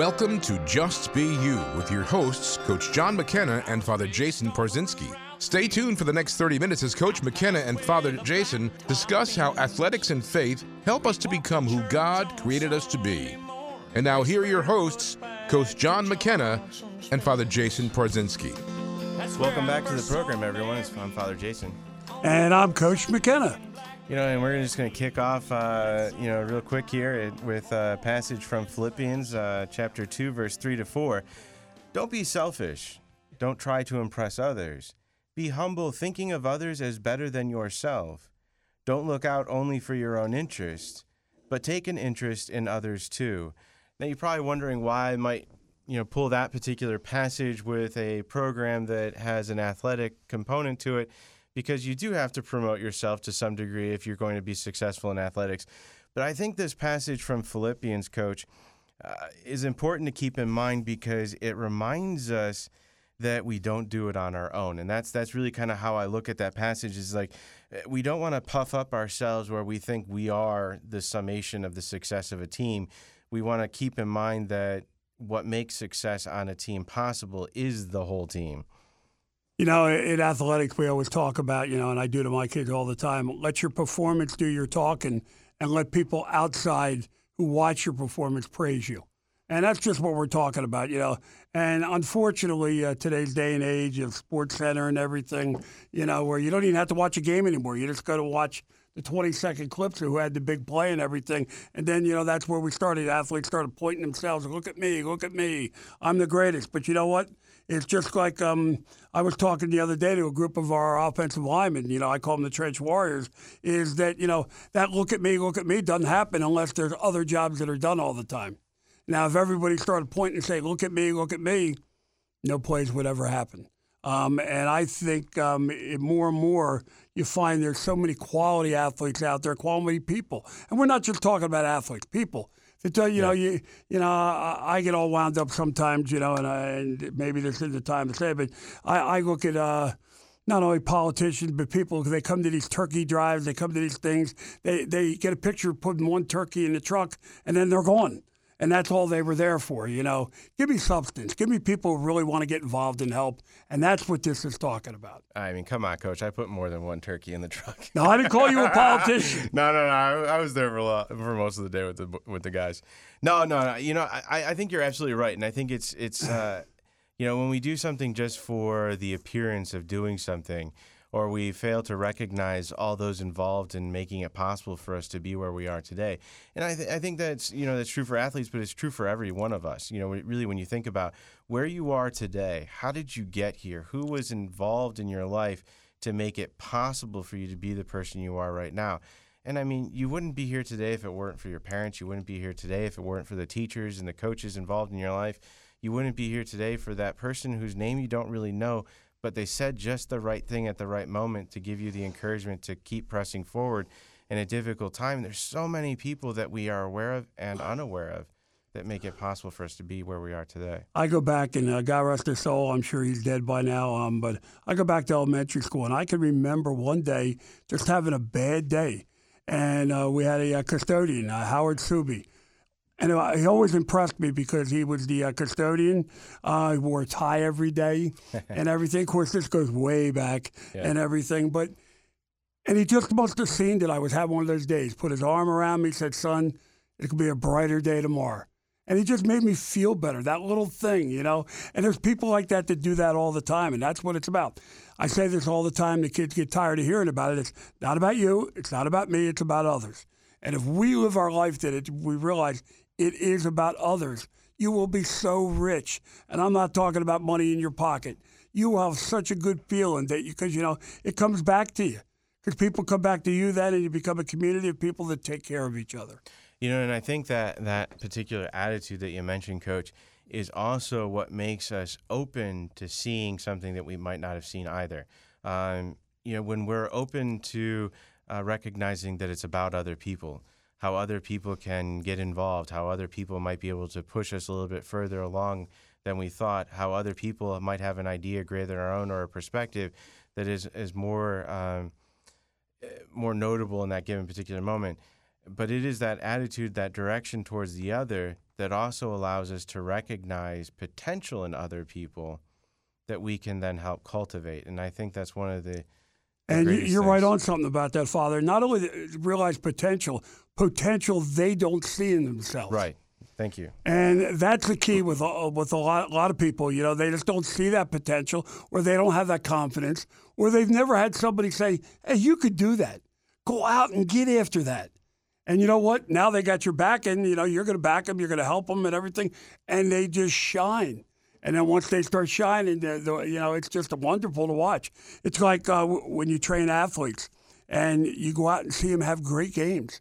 Welcome to Just Be You with your hosts, Coach John McKenna and Father Jason Porzinski. Stay tuned for the next 30 minutes as Coach McKenna and Father Jason discuss how athletics and faith help us to become who God created us to be. And now, here are your hosts, Coach John McKenna and Father Jason Porzinski. Welcome back to the program, everyone. I'm Father Jason. And I'm Coach McKenna. You know, and we're just going to kick off, uh, you know, real quick here with a passage from Philippians uh, chapter 2, verse 3 to 4. Don't be selfish. Don't try to impress others. Be humble, thinking of others as better than yourself. Don't look out only for your own interest, but take an interest in others too. Now, you're probably wondering why I might, you know, pull that particular passage with a program that has an athletic component to it, because you do have to promote yourself to some degree if you're going to be successful in athletics. But I think this passage from Philippians, coach, uh, is important to keep in mind because it reminds us that we don't do it on our own. And that's that's really kind of how I look at that passage is like we don't want to puff up ourselves where we think we are the summation of the success of a team. We want to keep in mind that what makes success on a team possible is the whole team. You know, in athletics, we always talk about, you know, and I do to my kids all the time let your performance do your talking and let people outside who watch your performance praise you. And that's just what we're talking about, you know. And unfortunately, uh, today's day and age of Sports Center and everything, you know, where you don't even have to watch a game anymore. You just go to watch the 20 second clips of who had the big play and everything. And then, you know, that's where we started. Athletes started pointing themselves, look at me, look at me. I'm the greatest. But you know what? It's just like um, I was talking the other day to a group of our offensive linemen. You know, I call them the trench warriors. Is that you know that look at me, look at me doesn't happen unless there's other jobs that are done all the time. Now, if everybody started pointing and saying, "Look at me, look at me," no plays would ever happen. Um, and I think um, more and more you find there's so many quality athletes out there, quality people, and we're not just talking about athletes, people to tell you yeah. know you you know I, I, get all wound up sometimes you know and, I, and maybe this is the time to say it, but I, I look at uh, not only politicians but people they come to these turkey drives they come to these things they they get a picture putting one turkey in the truck and then they're gone and that's all they were there for. You know, give me substance, give me people who really want to get involved and help, and that's what this is talking about. I mean, come on, coach. I put more than one turkey in the truck. no, I didn't call you a politician. no, no, no. I, I was there for lot, for most of the day with the with the guys. No, no, no. You know, I, I think you're absolutely right, and I think it's it's. Uh, you know, when we do something just for the appearance of doing something, or we fail to recognize all those involved in making it possible for us to be where we are today. And I, th- I think that's you know that's true for athletes, but it's true for every one of us. You know, really when you think about where you are today, how did you get here? Who was involved in your life to make it possible for you to be the person you are right now? And I mean, you wouldn't be here today if it weren't for your parents. You wouldn't be here today if it weren't for the teachers and the coaches involved in your life. You wouldn't be here today for that person whose name you don't really know, but they said just the right thing at the right moment to give you the encouragement to keep pressing forward in a difficult time. There's so many people that we are aware of and unaware of that make it possible for us to be where we are today. I go back and uh, God rest his soul. I'm sure he's dead by now. Um, but I go back to elementary school and I can remember one day just having a bad day, and uh, we had a, a custodian, uh, Howard Subi, and he always impressed me because he was the uh, custodian. Uh, he wore a tie every day and everything. Of course, this goes way back yeah. and everything. But and he just must have seen that I was having one of those days. Put his arm around me, said, "Son, it could be a brighter day tomorrow." And he just made me feel better. That little thing, you know. And there's people like that that do that all the time, and that's what it's about. I say this all the time. The kids get tired of hearing about it. It's not about you. It's not about me. It's about others. And if we live our life that it, we realize it is about others. You will be so rich. And I'm not talking about money in your pocket. You will have such a good feeling that you, because, you know, it comes back to you. Because people come back to you then and you become a community of people that take care of each other. You know, and I think that that particular attitude that you mentioned, Coach, is also what makes us open to seeing something that we might not have seen either. Um, you know, when we're open to uh, recognizing that it's about other people, how other people can get involved, how other people might be able to push us a little bit further along than we thought, how other people might have an idea greater than our own or a perspective that is, is more, um, more notable in that given particular moment. But it is that attitude, that direction towards the other that also allows us to recognize potential in other people that we can then help cultivate. And I think that's one of the. And you're right on something about that, Father. Not only realize potential, potential they don't see in themselves. Right. Thank you. And that's the key with a, with a lot, a lot of people. You know, they just don't see that potential, or they don't have that confidence, or they've never had somebody say, "Hey, you could do that. Go out and get after that." And you know what? Now they got your back, and you know you're going to back them, you're going to help them, and everything, and they just shine. And then once they start shining, the, the, you know it's just wonderful to watch. It's like uh, when you train athletes, and you go out and see them have great games,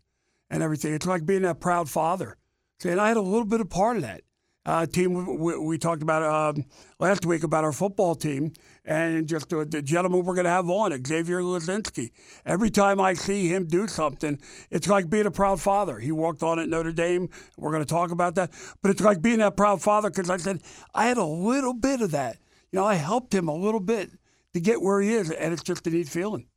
and everything. It's like being a proud father saying I had a little bit of part of that. Uh, team we, we talked about um, last week about our football team and just the, the gentleman we're going to have on, Xavier Lazinski. Every time I see him do something, it's like being a proud father. He walked on at Notre Dame. We're going to talk about that, but it's like being that proud father because I said I had a little bit of that. You know, I helped him a little bit to get where he is, and it's just a neat feeling.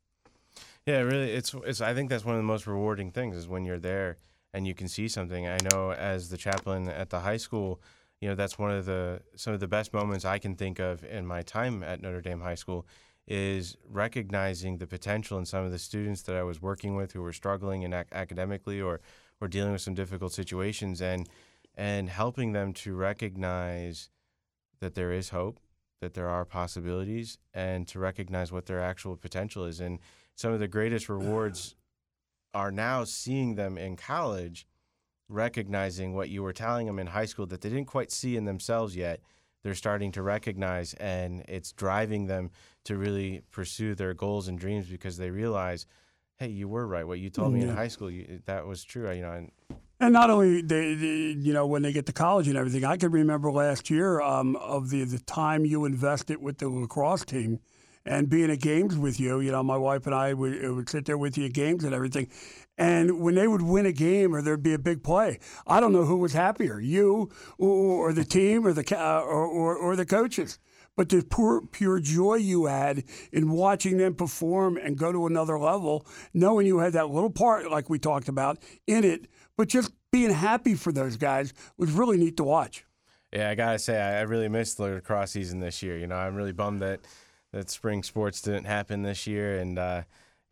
Yeah, really, it's it's. I think that's one of the most rewarding things is when you're there and you can see something. I know as the chaplain at the high school, you know that's one of the some of the best moments I can think of in my time at Notre Dame High School is recognizing the potential in some of the students that I was working with who were struggling in ac- academically or or dealing with some difficult situations and and helping them to recognize that there is hope, that there are possibilities, and to recognize what their actual potential is. And some of the greatest rewards are now seeing them in college, recognizing what you were telling them in high school that they didn't quite see in themselves yet. They're starting to recognize, and it's driving them to really pursue their goals and dreams because they realize, hey, you were right. What you told me in high school, you, that was true. You know, and And not only they, they, you know, when they get to college and everything, I can remember last year um, of the the time you invested with the lacrosse team, and being at games with you. You know, my wife and I would, uh, would sit there with you at games and everything. And when they would win a game or there'd be a big play, I don't know who was happier, you or, the team or the ca- uh, or, or, or the coaches. But the pure, pure joy you had in watching them perform and go to another level, knowing you had that little part, like we talked about, in it, but just being happy for those guys was really neat to watch. Yeah, I gotta say, I I really missed the lacrosse season this year. You know, I'm really bummed that that spring sports didn't happen this year, and uh,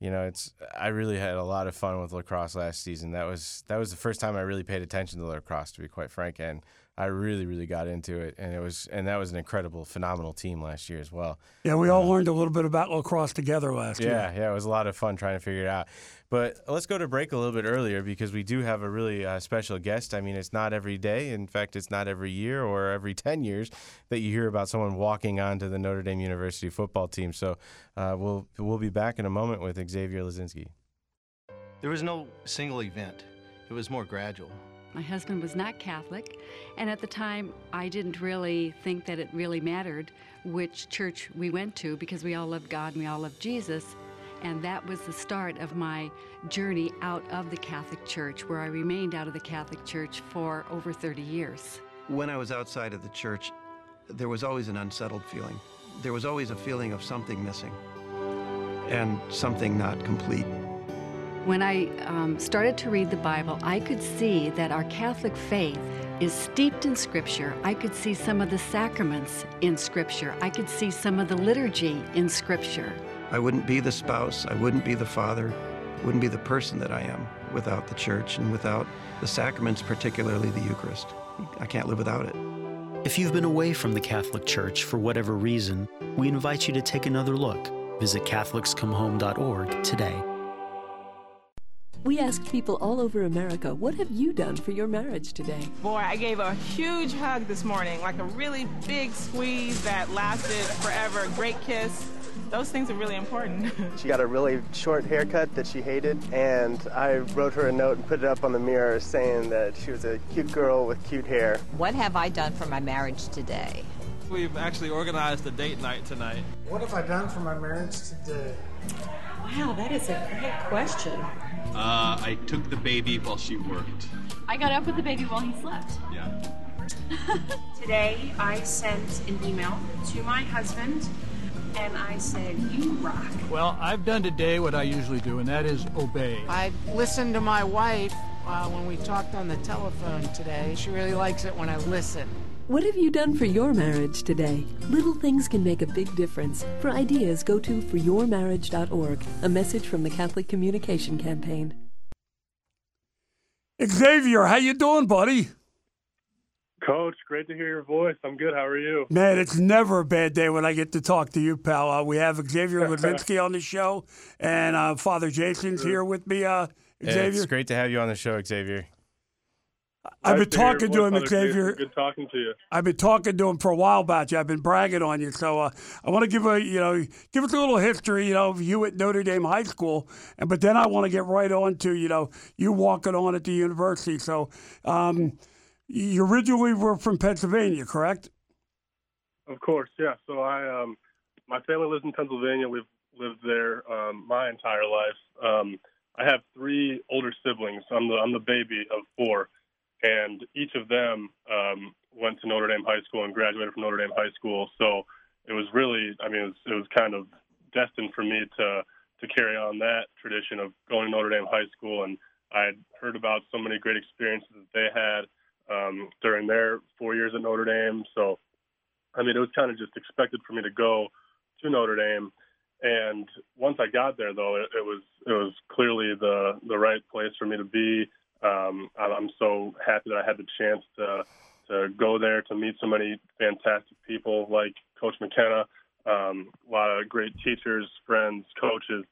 you know, it's I really had a lot of fun with lacrosse last season. That was that was the first time I really paid attention to lacrosse, to be quite frank, and I really really got into it, and it was and that was an incredible, phenomenal team last year as well. Yeah, we all learned a little bit about lacrosse together last year. Yeah, yeah, it was a lot of fun trying to figure it out. But let's go to break a little bit earlier because we do have a really uh, special guest. I mean, it's not every day. In fact, it's not every year or every 10 years that you hear about someone walking onto the Notre Dame University football team. So uh, we'll, we'll be back in a moment with Xavier Lazinski. There was no single event, it was more gradual. My husband was not Catholic, and at the time, I didn't really think that it really mattered which church we went to because we all loved God and we all loved Jesus. And that was the start of my journey out of the Catholic Church, where I remained out of the Catholic Church for over 30 years. When I was outside of the church, there was always an unsettled feeling. There was always a feeling of something missing and something not complete. When I um, started to read the Bible, I could see that our Catholic faith is steeped in Scripture. I could see some of the sacraments in Scripture. I could see some of the liturgy in Scripture. I wouldn't be the spouse, I wouldn't be the father, wouldn't be the person that I am without the church and without the sacraments, particularly the Eucharist. I can't live without it. If you've been away from the Catholic Church for whatever reason, we invite you to take another look. Visit CatholicsComeHome.org today. We asked people all over America, what have you done for your marriage today? Boy, I gave a huge hug this morning, like a really big squeeze that lasted forever, great kiss. Those things are really important. She got a really short haircut that she hated, and I wrote her a note and put it up on the mirror saying that she was a cute girl with cute hair. What have I done for my marriage today? We've actually organized a date night tonight. What have I done for my marriage today? Wow, that is a great question. Uh, I took the baby while she worked. I got up with the baby while he slept. Yeah. Today, I sent an email to my husband and I said, You rock. Well, I've done today what I usually do, and that is obey. I listened to my wife uh, when we talked on the telephone today. She really likes it when I listen. What have you done for your marriage today? Little things can make a big difference. For ideas, go to foryourmarriage.org, a message from the Catholic Communication Campaign. Xavier, how you doing, buddy? Coach, great to hear your voice. I'm good. How are you? Man, it's never a bad day when I get to talk to you, pal. Uh, we have Xavier Lazinski on the show, and uh, Father Jason's here with me. Uh, Xavier, It's great to have you on the show, Xavier. I've been to hear your talking to him, Xavier. Good talking to you. I've been talking to him for a while about you. I've been bragging on you, so uh, I want to give a you know give us a little history, you know, of you at Notre Dame High School, and but then I want to get right on to you know you walking on at the university. So um, you originally were from Pennsylvania, correct? Of course, yeah. So I, um, my family lives in Pennsylvania. We've lived there um, my entire life. Um, I have three older siblings. I'm the I'm the baby of four, and each of them um, went to Notre Dame High School and graduated from Notre Dame High School. So it was really, I mean, it was, it was kind of destined for me to to carry on that tradition of going to Notre Dame High School. And I had heard about so many great experiences that they had um, during their four years at Notre Dame. So I mean, it was kind of just expected for me to go to Notre Dame. And once I got there, though, it, it was it was clearly the the right place for me to be. Um, I'm so happy that I had the chance to to go there to meet so many fantastic people like Coach McKenna, um, a lot of great teachers, friends, coaches.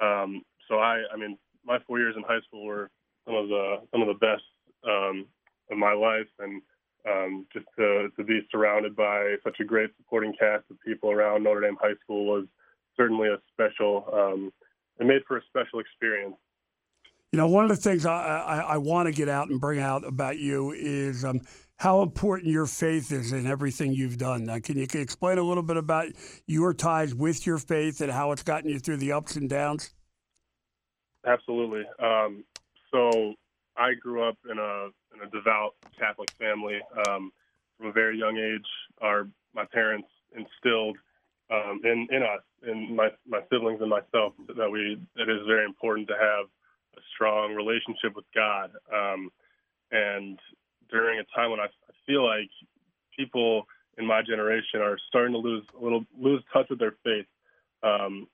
Um, so I, I mean, my four years in high school were some of the some of the best um, of my life, and um, just to, to be surrounded by such a great supporting cast of people around Notre Dame High School was certainly a special. Um, it made for a special experience. You know, one of the things I, I, I want to get out and bring out about you is um, how important your faith is in everything you've done. Now, can you can explain a little bit about your ties with your faith and how it's gotten you through the ups and downs? Absolutely. Um, so I grew up in a in a devout Catholic family. Um, from a very young age, our my parents instilled um, in in us, in my my siblings and myself, that we it is very important to have a strong relationship with God. Um, and during a time when I, I feel like people in my generation are starting to lose a little lose touch with their faith, um,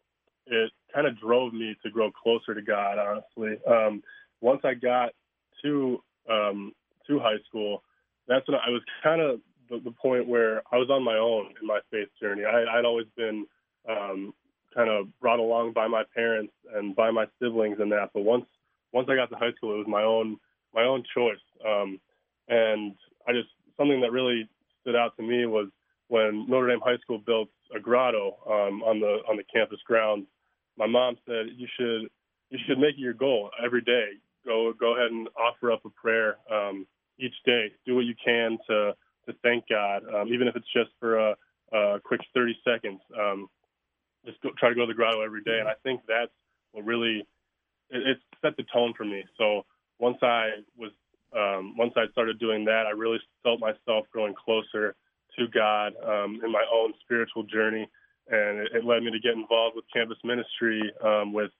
it kind of drove me to grow closer to God. Honestly, um, once I got to um, to high school, that's when I was kind of the, the point where I was on my own in my faith journey. I, I'd always been um, kind of brought along by my parents and by my siblings and that, but once once I got to high school, it was my own my own choice. Um, and I just something that really stood out to me was when Notre Dame High School built a grotto um, on the on the campus grounds. My mom said you should you should make it your goal every day. Go go ahead and offer up a prayer um, each day. Do what you can to to thank God, um, even if it's just for a, a quick 30 seconds. Just go, try to go to the grotto every day, and I think that's what really it, it set the tone for me. So once I was um, once I started doing that, I really felt myself growing closer to God um, in my own spiritual journey, and it, it led me to get involved with campus ministry, um, with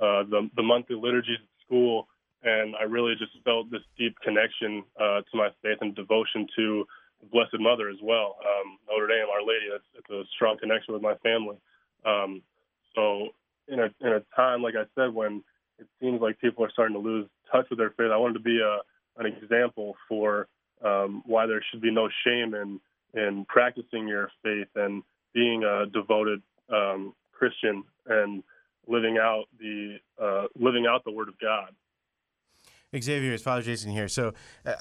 uh, the the monthly liturgies at school, and I really just felt this deep connection uh, to my faith and devotion to the Blessed Mother as well. Um, Notre Dame, Our Lady, it's, it's a strong connection with my family. Um, so in a in a time like I said when it seems like people are starting to lose touch with their faith, I wanted to be a an example for um, why there should be no shame in in practicing your faith and being a devoted um, Christian and living out the uh, living out the Word of God. Xavier, it's Father Jason here. So, uh,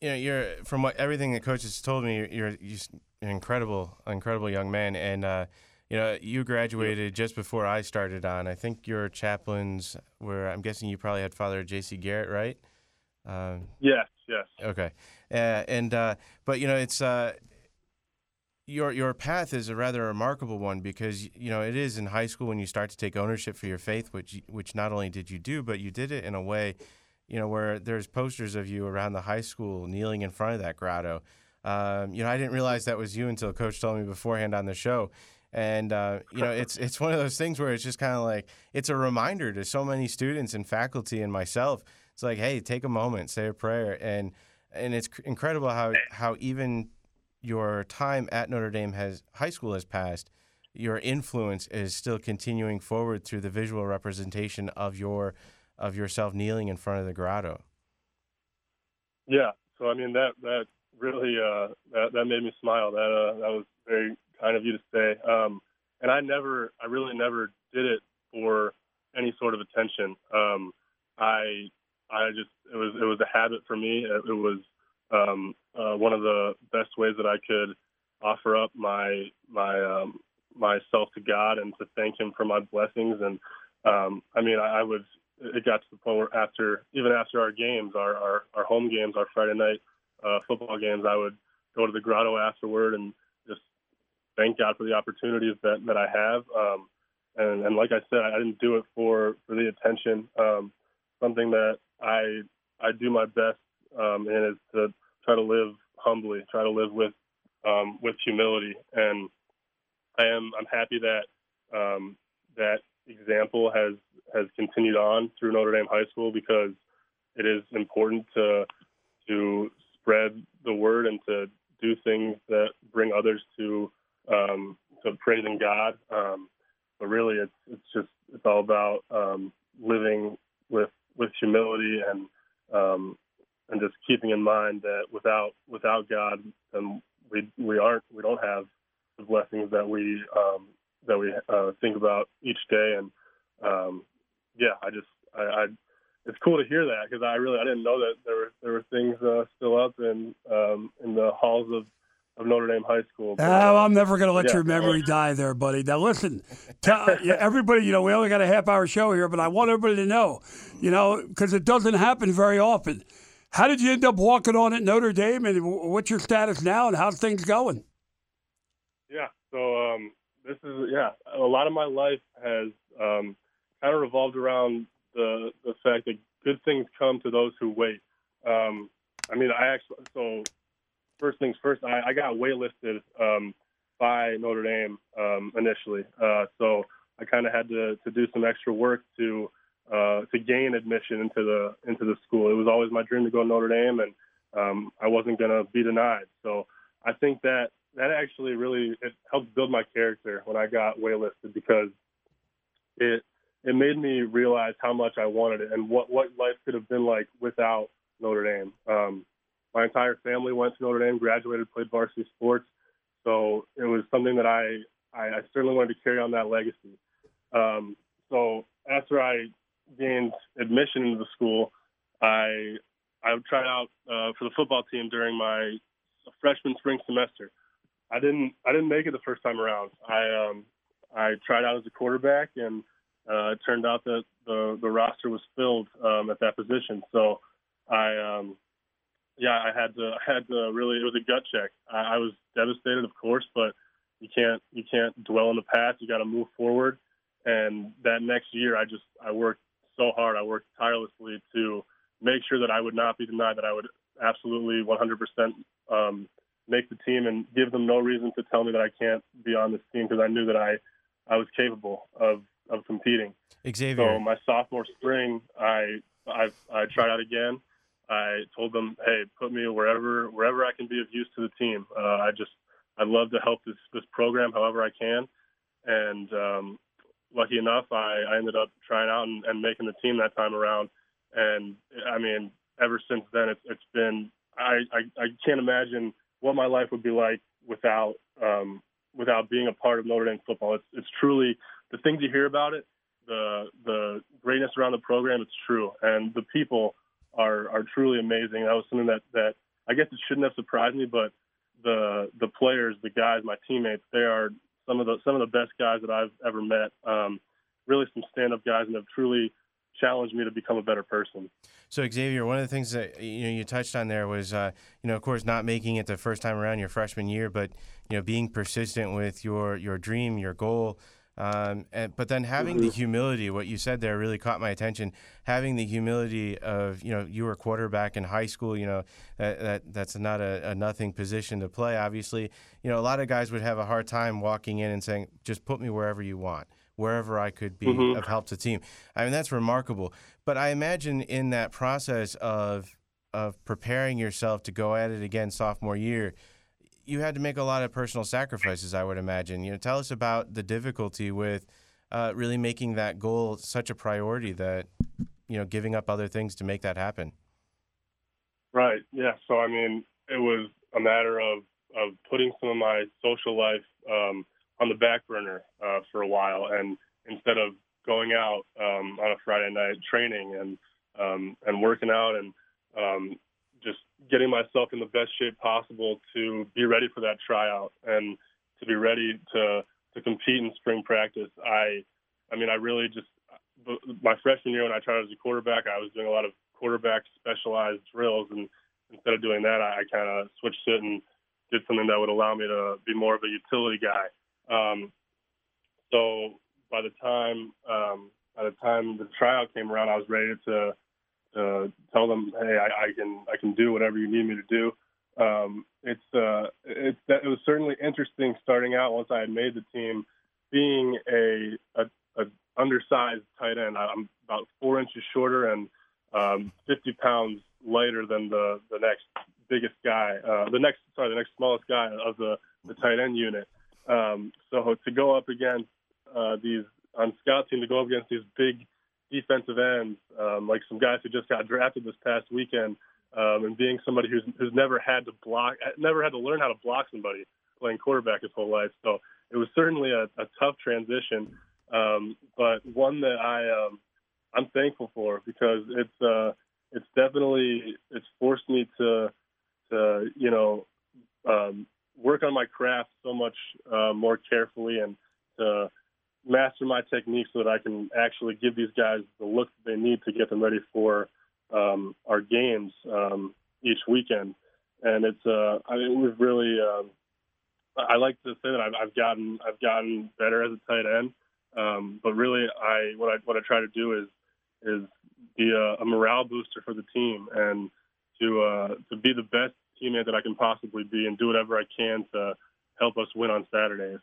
you know, you're from what everything the coach has told me, you're you're, you're an incredible, incredible young man, and uh, you know, you graduated just before I started on. I think your chaplains were. I'm guessing you probably had Father J.C. Garrett, right? Um, Yes, yes. Okay, uh, and uh, but you know it's uh, your your path is a rather remarkable one because you know it is in high school when you start to take ownership for your faith, which which not only did you do, but you did it in a way, you know, where there's posters of you around the high school kneeling in front of that grotto. Um, you know, I didn't realize that was you until Coach told me beforehand on the show. And uh, you know, it's it's one of those things where it's just kind of like it's a reminder to so many students and faculty and myself it's like, hey, take a moment, say a prayer, and and it's cr- incredible how how even your time at Notre Dame has high school has passed, your influence is still continuing forward through the visual representation of your of yourself kneeling in front of the grotto. Yeah. So I mean that that really uh, that that made me smile. That uh, that was very kind of you to say. Um, and I never, I really never did it for any sort of attention. Um, I I just it was it was a habit for me. It, it was um, uh, one of the best ways that I could offer up my my um, myself to God and to thank Him for my blessings. And um, I mean, I, I would. It got to the point where after even after our games, our our, our home games, our Friday night uh, football games, I would go to the grotto afterward and thank God for the opportunities that that I have. Um, and, and like I said, I didn't do it for for the attention. Um, something that I I do my best um, in is to try to live humbly, try to live with um, with humility, and I am I'm happy that um, that example has has continued on through Notre Dame High School because it is important to to spread the word and to do things that bring others to um, to praising God. Um, but really, it's it's just it's all about um, living with with humility and um, and just keeping in mind that without without God, then we we aren't we don't have the blessings that we um, that we uh, think about each day. And um, yeah, I just I, I it's cool to hear that because I really I didn't know that there were there were things uh, still up in um, in the halls of of Notre Dame High School. But, oh, I'm never going to let yeah. your memory die there, buddy. Now, listen, tell everybody, you know, we only got a half hour show here, but I want everybody to know, you know, because it doesn't happen very often. How did you end up walking on at Notre Dame, and what's your status now, and how's things going? Yeah, so um, this is, yeah, a lot of my life has um, kind of revolved around the, the fact that good things come to those who wait. Um, I mean, I actually, so first things first, I, I got waitlisted um, by Notre Dame um, initially. Uh, so I kind of had to, to do some extra work to uh, to gain admission into the into the school. It was always my dream to go to Notre Dame, and um, I wasn't going to be denied. So I think that that actually really it helped build my character when I got waitlisted because it it made me realize how much I wanted it and what what life could have been like without Notre Dame. Um, my entire family went to Notre Dame, graduated, played varsity sports. So it was something that I, I, I certainly wanted to carry on that legacy. Um, so after I gained admission into the school, I I tried out uh, for the football team during my freshman spring semester. I didn't I didn't make it the first time around. I um, I tried out as a quarterback, and uh, it turned out that the the roster was filled um, at that position. So I um, yeah, I had to I had to really it was a gut check. I, I was devastated, of course, but you can't you can't dwell in the past. You got to move forward. And that next year, I just I worked so hard. I worked tirelessly to make sure that I would not be denied. That I would absolutely 100% um, make the team and give them no reason to tell me that I can't be on this team because I knew that I I was capable of of competing. Xavier. So my sophomore spring, I I, I tried out again. I told them, hey, put me wherever wherever I can be of use to the team. Uh, I just I'd love to help this this program however I can, and um, lucky enough, I, I ended up trying out and, and making the team that time around. And I mean, ever since then, it's it's been I, I, I can't imagine what my life would be like without um, without being a part of Notre Dame football. It's it's truly the things you hear about it, the the greatness around the program. It's true, and the people are are truly amazing. That was something that that I guess it shouldn't have surprised me, but the the players, the guys, my teammates, they are some of the some of the best guys that I've ever met. Um, really, some stand-up guys, and have truly challenged me to become a better person. So Xavier, one of the things that you know you touched on there was, uh, you know, of course, not making it the first time around your freshman year, but you know, being persistent with your your dream, your goal. Um, and, but then having mm-hmm. the humility, what you said there really caught my attention. Having the humility of, you know, you were quarterback in high school, you know, that, that that's not a, a, nothing position to play. Obviously, you know, a lot of guys would have a hard time walking in and saying, just put me wherever you want. wherever I could be Mhm. of help to the team. I mean, that's remarkable. But I imagine in that process of of preparing yourself to go at it again sophomore year, you had to make a lot of personal sacrifices. I would imagine. You know, tell us about the difficulty with uh, really making that goal such a priority that you know giving up other things to make that happen. Right. Yeah. So I mean, it was a matter of of putting some of my social life um, on the back burner uh, for a while, and instead of going out um, on a Friday night training and um, and working out and um, getting myself in the best shape possible to be ready for that tryout and to be ready to to compete in spring practice. I I mean, I really just my freshman year when I tried as a quarterback, I was doing a lot of quarterback specialized drills, and instead of doing that, I, I kind of switched it and did something that would allow me to be more of a utility guy. Um, so by the time um, by the time the tryout came around, I was ready to, to tell them, hey, I, I can I can do whatever you need me to do. Um, it's uh, it's it was certainly interesting starting out once I had made the team, being a, a, a undersized tight end. I'm about four inches shorter and um, 50 pounds lighter than the the next biggest guy, uh, the next sorry, the next smallest guy of the the tight end unit. Um, so to go up against uh, these on scout team to go up against these big defensive ends, um, like some guys who just got drafted this past weekend, um, and being somebody who's who's never had to block, never had to learn how to block somebody playing quarterback his whole life. So it was certainly a, a tough transition, um, but one that I um, I'm thankful for because it's uh, it's definitely it's forced me to to you know um, work on my craft so much uh, more carefully and to master my technique so that I can actually give these guys the look that they need to get them ready for um, our games um, each weekend. And it's uh, I mean, we've really um, I like to say that I've, I've gotten I've gotten better as a tight end. Um, but really, I what I what I try to do is is be a, a morale booster for the team and to uh, to be the best teammate that I can possibly be and do whatever I can to help us win on Saturdays.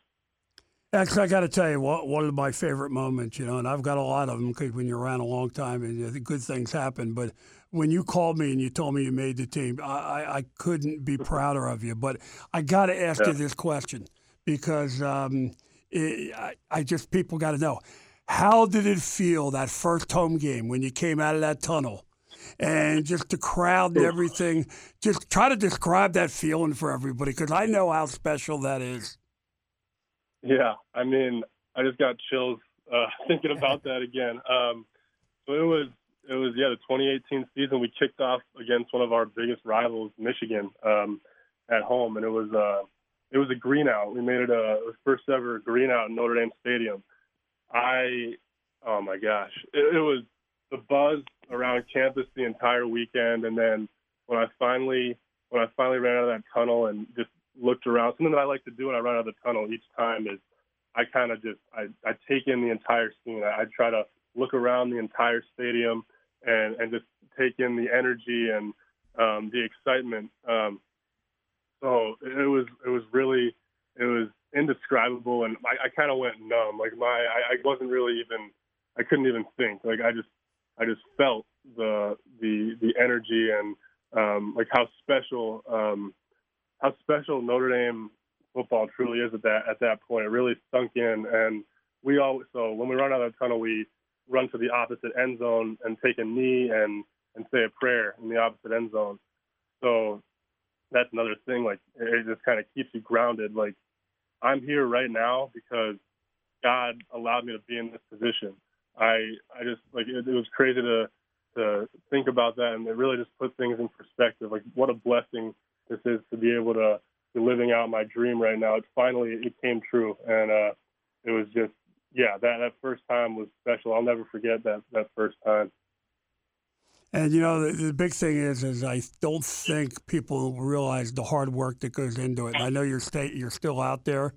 Actually, I got to tell you, one of my favorite moments, you know, and I've got a lot of them because when you're around a long time and good things happen. But when you called me and you told me you made the team, I, I, I couldn't be prouder of you. But I got to ask Yeah. you this question because um, it, I, I just, people got to know. How did it feel that first home game when you came out of that tunnel? And just the crowd and everything. Just try to describe that feeling for everybody because I know how special that is. Yeah, I mean, I just got chills uh, thinking about that again. Um, so it was, it was yeah, the 2018 season. We kicked off against one of our biggest rivals, Michigan, um, at home, and it was, uh, it was a greenout. We made it a the first ever greenout in Notre Dame Stadium. I, oh my gosh, it, it was the buzz around campus the entire weekend, and then when I finally, when I finally ran out of that tunnel and just looked around. Something that I like to do when I run out of the tunnel each time is I kind of just I, I take in the entire scene. I, I try to look around the entire stadium and and just take in the energy and um, the excitement. Um, so it was it was really it was indescribable, and I, I kind of went numb. Like my I, I wasn't really even I couldn't even think. Like I just I just felt the the the energy and um, like how special um, how special Notre Dame football truly is at that at that point. It really sunk in, and we all so when we run out of the tunnel, we run to the opposite end zone and take a knee and and say a prayer in the opposite end zone. So that's another thing. Like it just kind of keeps you grounded. Like I'm here right now because God allowed me to be in this position. I I just like it, it was crazy to to think about that, and it really just put things in perspective. Like what a blessing this is to be able to be living out my dream right now. It finally it came true, and uh, it was just yeah that that first time was special. I'll never forget that that first time. And you know, the, the big thing is, is I don't think people realize the hard work that goes into it. And I know you're sta- you're still out there.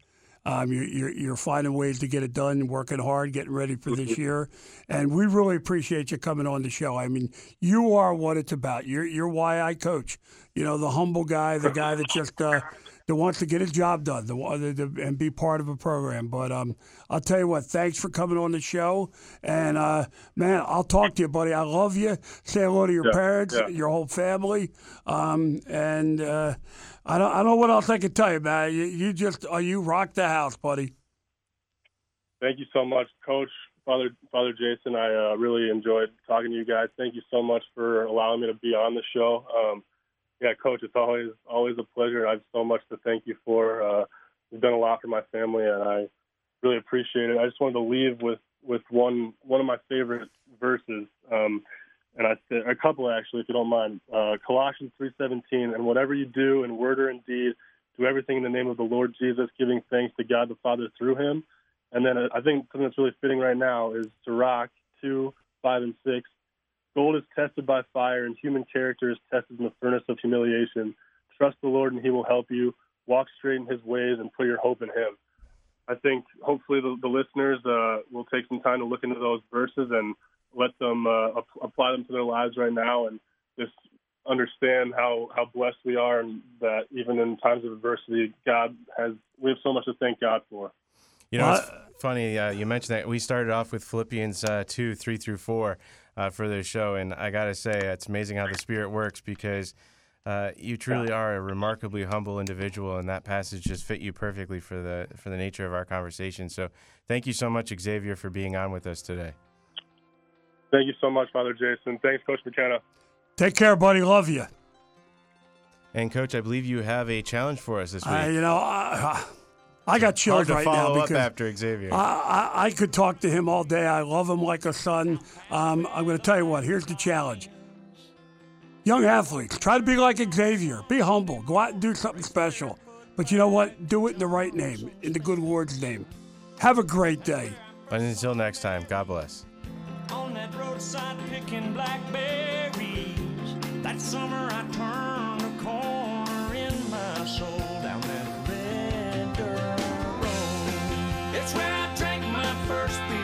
Um, you, you're, you're finding ways to get it done, working hard, getting ready for this year, and we really appreciate you coming on the show. I mean, you are what it's about. You're you're why I coach. You know, the humble guy, the guy that just uh, that wants to get his job done the, the, the, and be part of a program. But um, I'll tell you what, thanks for coming on the show. And uh, man, I'll talk to you, buddy. I love you. Say hello to your Yeah, parents, yeah. your whole family. Um, and uh, I don't I don't know what else I can tell you, man. You, you just uh, you rock the house, buddy. Thank you so much, Coach Father Father Jason. I uh, really enjoyed talking to you guys. Thank you so much for allowing me to be on the show. Um, yeah, Coach, it's always always a pleasure. I have so much to thank you for. Uh, you've done a lot for my family, and I really appreciate it. I just wanted to leave with with one one of my favorite verses, um, and I said a couple actually, if you don't mind. Uh, Colossians three seventeen, and whatever you do in word or in deed, do everything in the name of the Lord Jesus, giving thanks to God the Father through Him. And then uh, I think something that's really fitting right now is Sirach 2, 5, and 6. Gold is tested by fire, and human character is tested in the furnace of humiliation. Trust the Lord, and He will help you. Walk straight in His ways and put your hope in Him. I think hopefully the, the listeners uh, will take some time to look into those verses and let them uh, apply them to their lives right now and just understand how, how blessed we are and that even in times of adversity, God has, we have so much to thank God for. You know, it's funny. Uh, you mentioned that we started off with Philippians uh, 2, 3 through 4 uh, for this show. And I got to say, it's amazing how the Spirit works because uh, you truly are a remarkably humble individual, and that passage just fit you perfectly for the, for the nature of our conversation. So thank you so much, Xavier, for being on with us today. Thank you so much, Father Jason. Thanks, Coach McKenna. Take care, buddy. Love you. And, Coach, I believe you have a challenge for us this week. Uh, you know, I, I got chills right follow now up because after Xavier. I, I, I could talk to him all day. I love him like a son. Um, I'm going to tell you what. Here's the challenge. Young athletes, try to be like Xavier. Be humble. Go out and do something special. But you know what? Do it in the right name, in the good Lord's name. Have a great day. And until next time, God bless on that roadside picking blackberries. That summer I turned a corner in my soul down that red dirt road. It's where I drank my first beer.